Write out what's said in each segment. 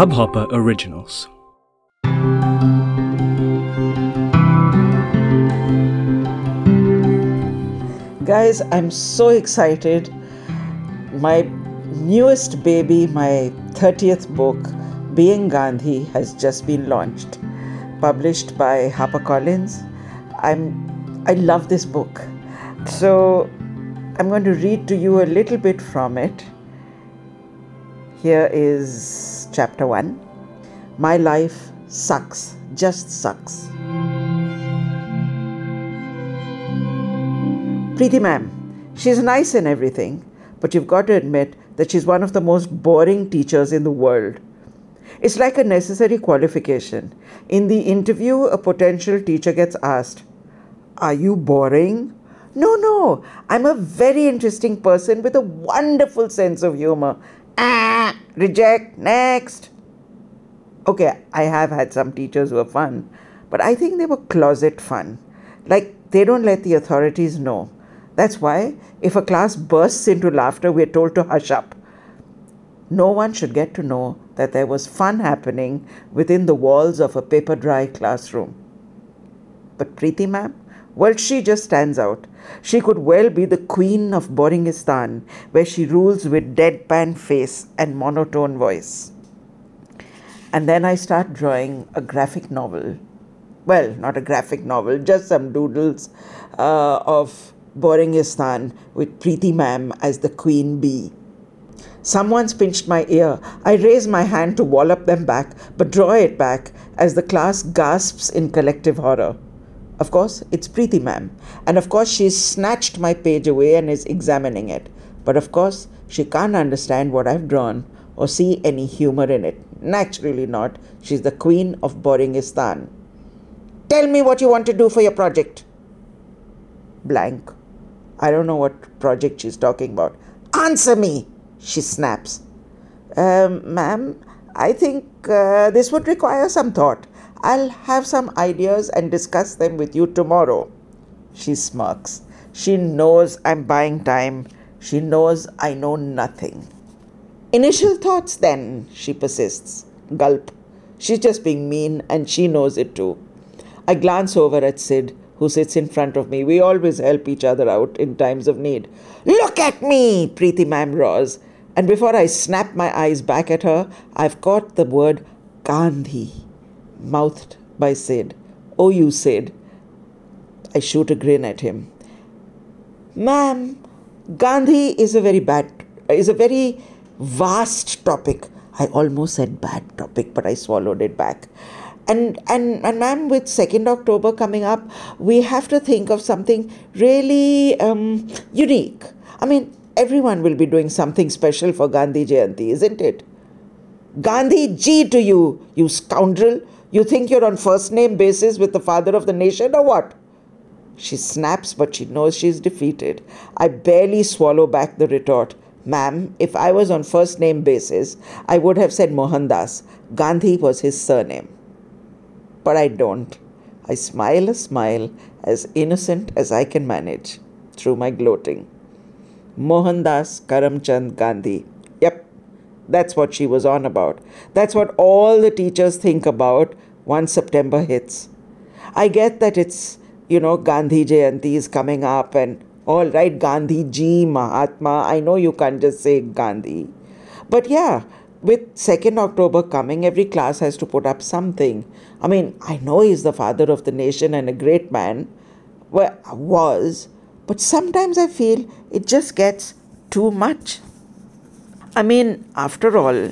Hubhopper Originals. Guys, I'm so excited. My newest baby, my 30th book, Being Gandhi, has just been launched. Published by HarperCollins. I'm I love this book. So I'm going to read to you a little bit from it. Here is chapter 1. My life sucks, just sucks. Preeti ma'am, she's nice and everything, but you've got to admit that she's one of the most boring teachers in the world. It's like a necessary qualification. In the interview, a potential teacher gets asked, Are you boring? No, no, I'm a very interesting person with a wonderful sense of humor. Ah, reject, next. Okay, I have had some teachers who are fun, but I think they were closet fun. Like they don't let the authorities know. That's why if a class bursts into laughter, we're told to hush up. No one should get to know that there was fun happening within the walls of a paper dry classroom. But Preeti ma'am, well, she just stands out. She could well be the queen of Boringistan, where she rules with deadpan face and monotone voice. And then I start drawing a graphic novel. Well, not a graphic novel, just some doodles uh, of Boringistan with Preeti ma'am as the queen bee. Someone's pinched my ear. I raise my hand to wallop them back, but draw it back as the class gasps in collective horror. Of course, it's Preeti ma'am. And of course, she's snatched my page away and is examining it. But of course, she can't understand what I've drawn or see any humor in it. Naturally not. She's the queen of Boringistan. Tell me what you want to do for your project. Blank. I don't know what project she's talking about. Answer me, she snaps. Um, ma'am, I think uh, this would require some thought. I'll have some ideas and discuss them with you tomorrow. She smirks. She knows I'm buying time. She knows I know nothing. Initial thoughts, then, she persists. Gulp. She's just being mean, and she knows it too. I glance over at Sid, who sits in front of me. We always help each other out in times of need. Look at me, Preeti ma'am roars. And before I snap my eyes back at her, I've caught the word Gandhi, mouthed by Sid. Oh, you Sid. I shoot a grin at him. Ma'am, Gandhi is a very bad, is a very vast topic. I almost said bad topic, but I swallowed it back. And, and, and ma'am, with 2nd October coming up, we have to think of something really um, unique. I mean, everyone will be doing something special for Gandhi Jayanti, isn't it? Gandhi Ji to you, you scoundrel. You think you're on first name basis with the father of the nation or what? She snaps, but she knows she's defeated. I barely swallow back the retort. Ma'am, if I was on first name basis, I would have said Mohandas. Gandhi was his surname. But I don't. I smile a smile as innocent as I can manage through my gloating. Mohandas Karamchand Gandhi. That's what she was on about. That's what all the teachers think about once September hits. I get that it's, you know, Gandhi Jayanti is coming up and all right, Gandhi Ji, Mahatma. I know you can't just say Gandhi. But yeah, with 2nd October coming, every class has to put up something. I mean, I know he's the father of the nation and a great man. Well, was. But sometimes I feel it just gets too much. I mean, after all,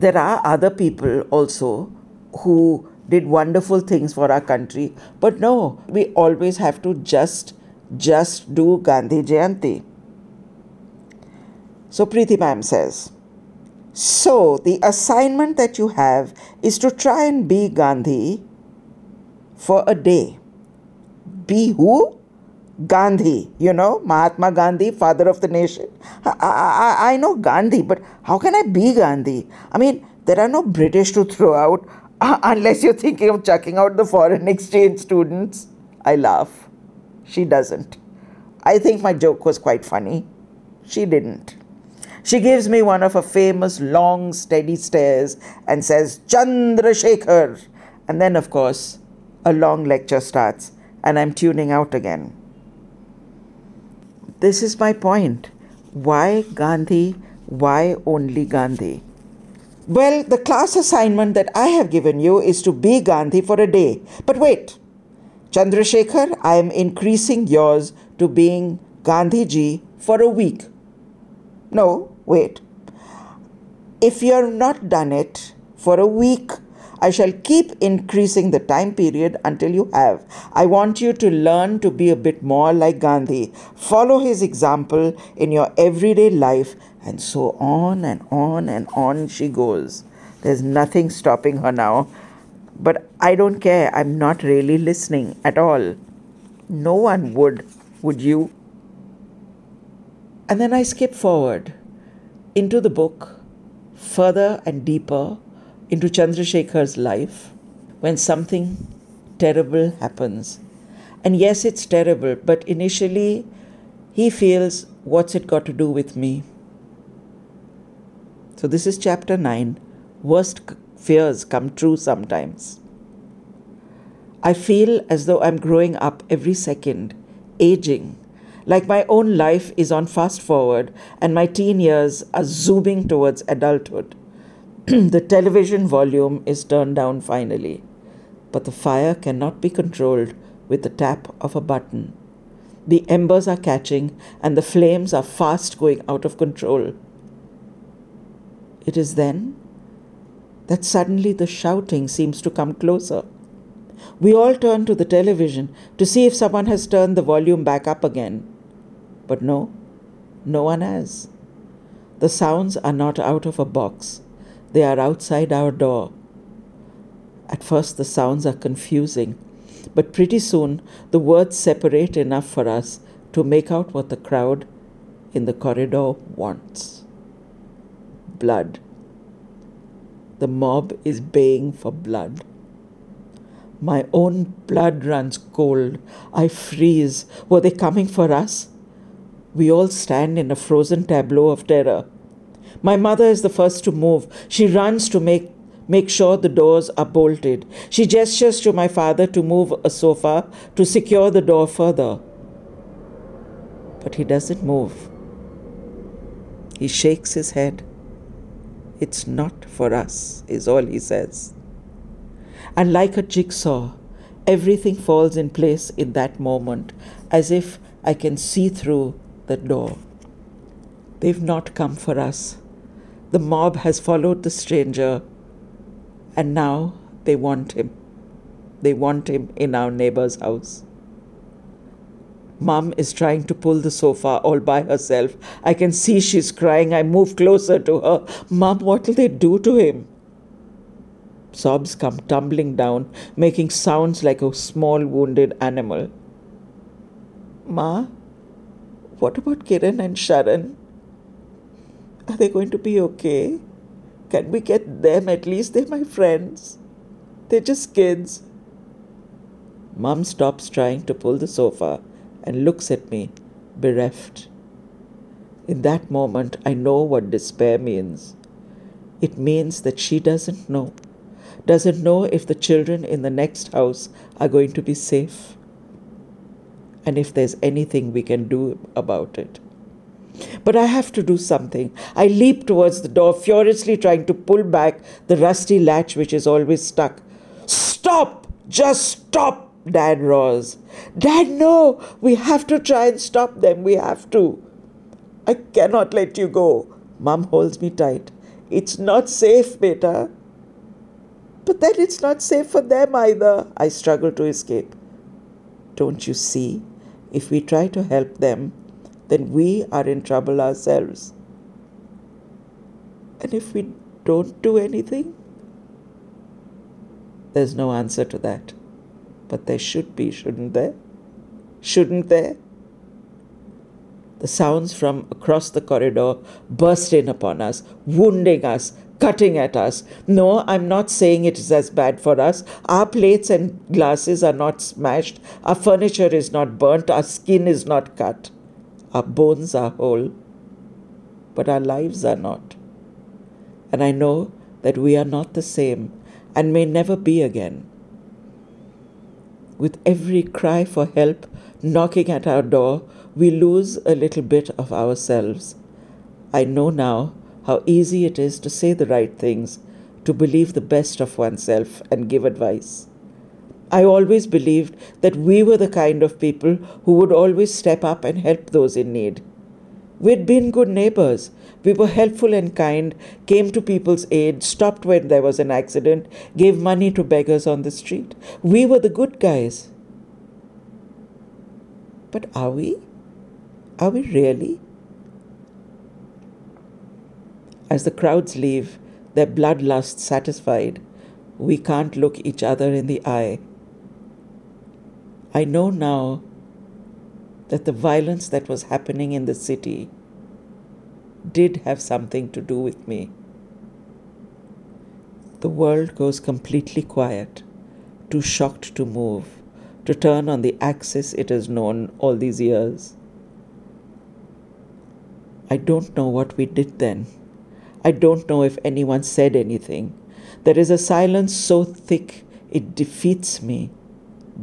there are other people also who did wonderful things for our country. But no, we always have to just just do Gandhi Jayanti. So Preeti ma'am says, so the assignment that you have is to try and be Gandhi for a day. Be who? Gandhi, you know, Mahatma Gandhi, father of the nation. I, I, I know Gandhi, but how can I be Gandhi? I mean, there are no British to throw out unless you're thinking of chucking out the foreign exchange students. I laugh. She doesn't. I think my joke was quite funny. She didn't. She gives me one of her famous long, steady stares and says, Chandrasekhar. And then, of course, a long lecture starts, and I'm tuning out again. This is my point. Why Gandhi? Why only Gandhi? Well, the class assignment that I have given you is to be Gandhi for a day. But wait, Chandrasekhar, I am increasing yours to being Gandhi ji for a week. No, wait. If you have not done it for a week, I shall keep increasing the time period until you have. I want you to learn to be a bit more like Gandhi. Follow his example in your everyday life, and so on and on and on she goes. There's nothing stopping her now. But I don't care. I'm not really listening at all. No one would, would you? And then I skip forward into the book, further and deeper into Chandrasekhar's life when something terrible happens. And yes, it's terrible, but initially he feels, what's it got to do with me? So, this is chapter 9. Worst fears come true sometimes. I feel as though I'm growing up every second, aging, like my own life is on fast forward and my teen years are zooming towards adulthood. the television volume is turned down finally, but the fire cannot be controlled with the tap of a button. The embers are catching and the flames are fast going out of control. It is then that suddenly the shouting seems to come closer. We all turn to the television to see if someone has turned the volume back up again. But no, no one has. The sounds are not out of a box. They are outside our door. At first, the sounds are confusing, but pretty soon the words separate enough for us to make out what the crowd in the corridor wants blood. The mob is baying for blood. My own blood runs cold. I freeze. Were they coming for us? We all stand in a frozen tableau of terror. My mother is the first to move. She runs to make make sure the doors are bolted. She gestures to my father to move a sofa to secure the door further. But he doesn't move. He shakes his head. It's not for us, is all he says. And like a jigsaw, everything falls in place in that moment, as if I can see through the door. They've not come for us. The mob has followed the stranger, and now they want him. They want him in our neighbor's house. Mom is trying to pull the sofa all by herself. I can see she's crying. I move closer to her. Mom, what'll they do to him? Sobs come tumbling down, making sounds like a small wounded animal. Ma, what about Kiran and Sharan? Are they going to be okay? Can we get them at least? They're my friends. They're just kids. Mum stops trying to pull the sofa and looks at me, bereft. In that moment, I know what despair means. It means that she doesn't know, doesn't know if the children in the next house are going to be safe, and if there's anything we can do about it. But I have to do something. I leap towards the door, furiously trying to pull back the rusty latch which is always stuck. Stop! Just stop! Dad roars. Dad, no! We have to try and stop them. We have to. I cannot let you go. Mum holds me tight. It's not safe, beta. But then it's not safe for them either. I struggle to escape. Don't you see? If we try to help them, then we are in trouble ourselves. And if we don't do anything, there's no answer to that. But there should be, shouldn't there? Shouldn't there? The sounds from across the corridor burst in upon us, wounding us, cutting at us. No, I'm not saying it is as bad for us. Our plates and glasses are not smashed, our furniture is not burnt, our skin is not cut. Our bones are whole. but our lives are not. And I know that we are not the same and may never be again. With every cry for help knocking at our door, we lose a little bit of ourselves. I know now how easy it is to say the right things, to believe the best of oneself and give advice. I always believed that we were the kind of people who would always step up and help those in need. We'd been good neighbors. We were helpful and kind, came to people's aid, stopped when there was an accident, gave money to beggars on the street. We were the good guys. But are we? Are we really? As the crowds leave, their bloodlust satisfied, we can't look each other in the eye. I know now that the violence that was happening in the city did have something to do with me. The world goes completely quiet, too shocked to move, to turn on the axis it has known all these years. I don't know what we did then. I don't know if anyone said anything. There is a silence so thick it defeats me,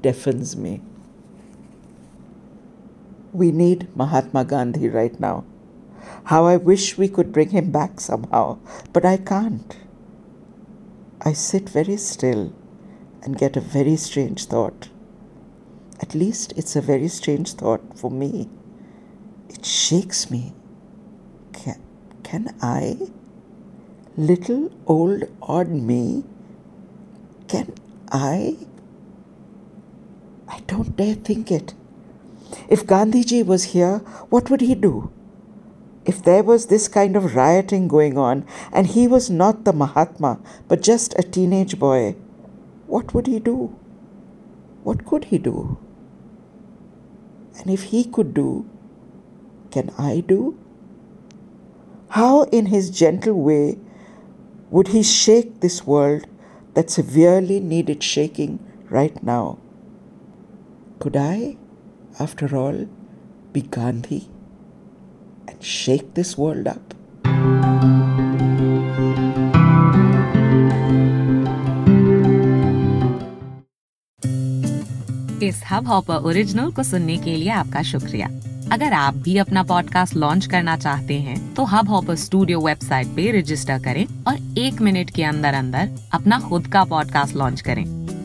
deafens me. We need Mahatma Gandhi right now. How I wish we could bring him back somehow, but I can't. I sit very still and get a very strange thought. At least it's a very strange thought for me. It shakes me. Can, can I, little old odd me, can I? I don't dare think it. If Gandhiji was here, what would he do? If there was this kind of rioting going on and he was not the Mahatma but just a teenage boy, what would he do? What could he do? And if he could do, can I do? How, in his gentle way, would he shake this world that severely needed shaking right now? Could I? after all, be Gandhi and shake this world up? इस Hubhopper original को सुनने के लिए आपका शुक्रिया अगर आप भी अपना पॉडकास्ट लॉन्च करना चाहते हैं तो हब हॉपर स्टूडियो वेबसाइट पे रजिस्टर करें और एक मिनट के अंदर अंदर अपना खुद का पॉडकास्ट लॉन्च करें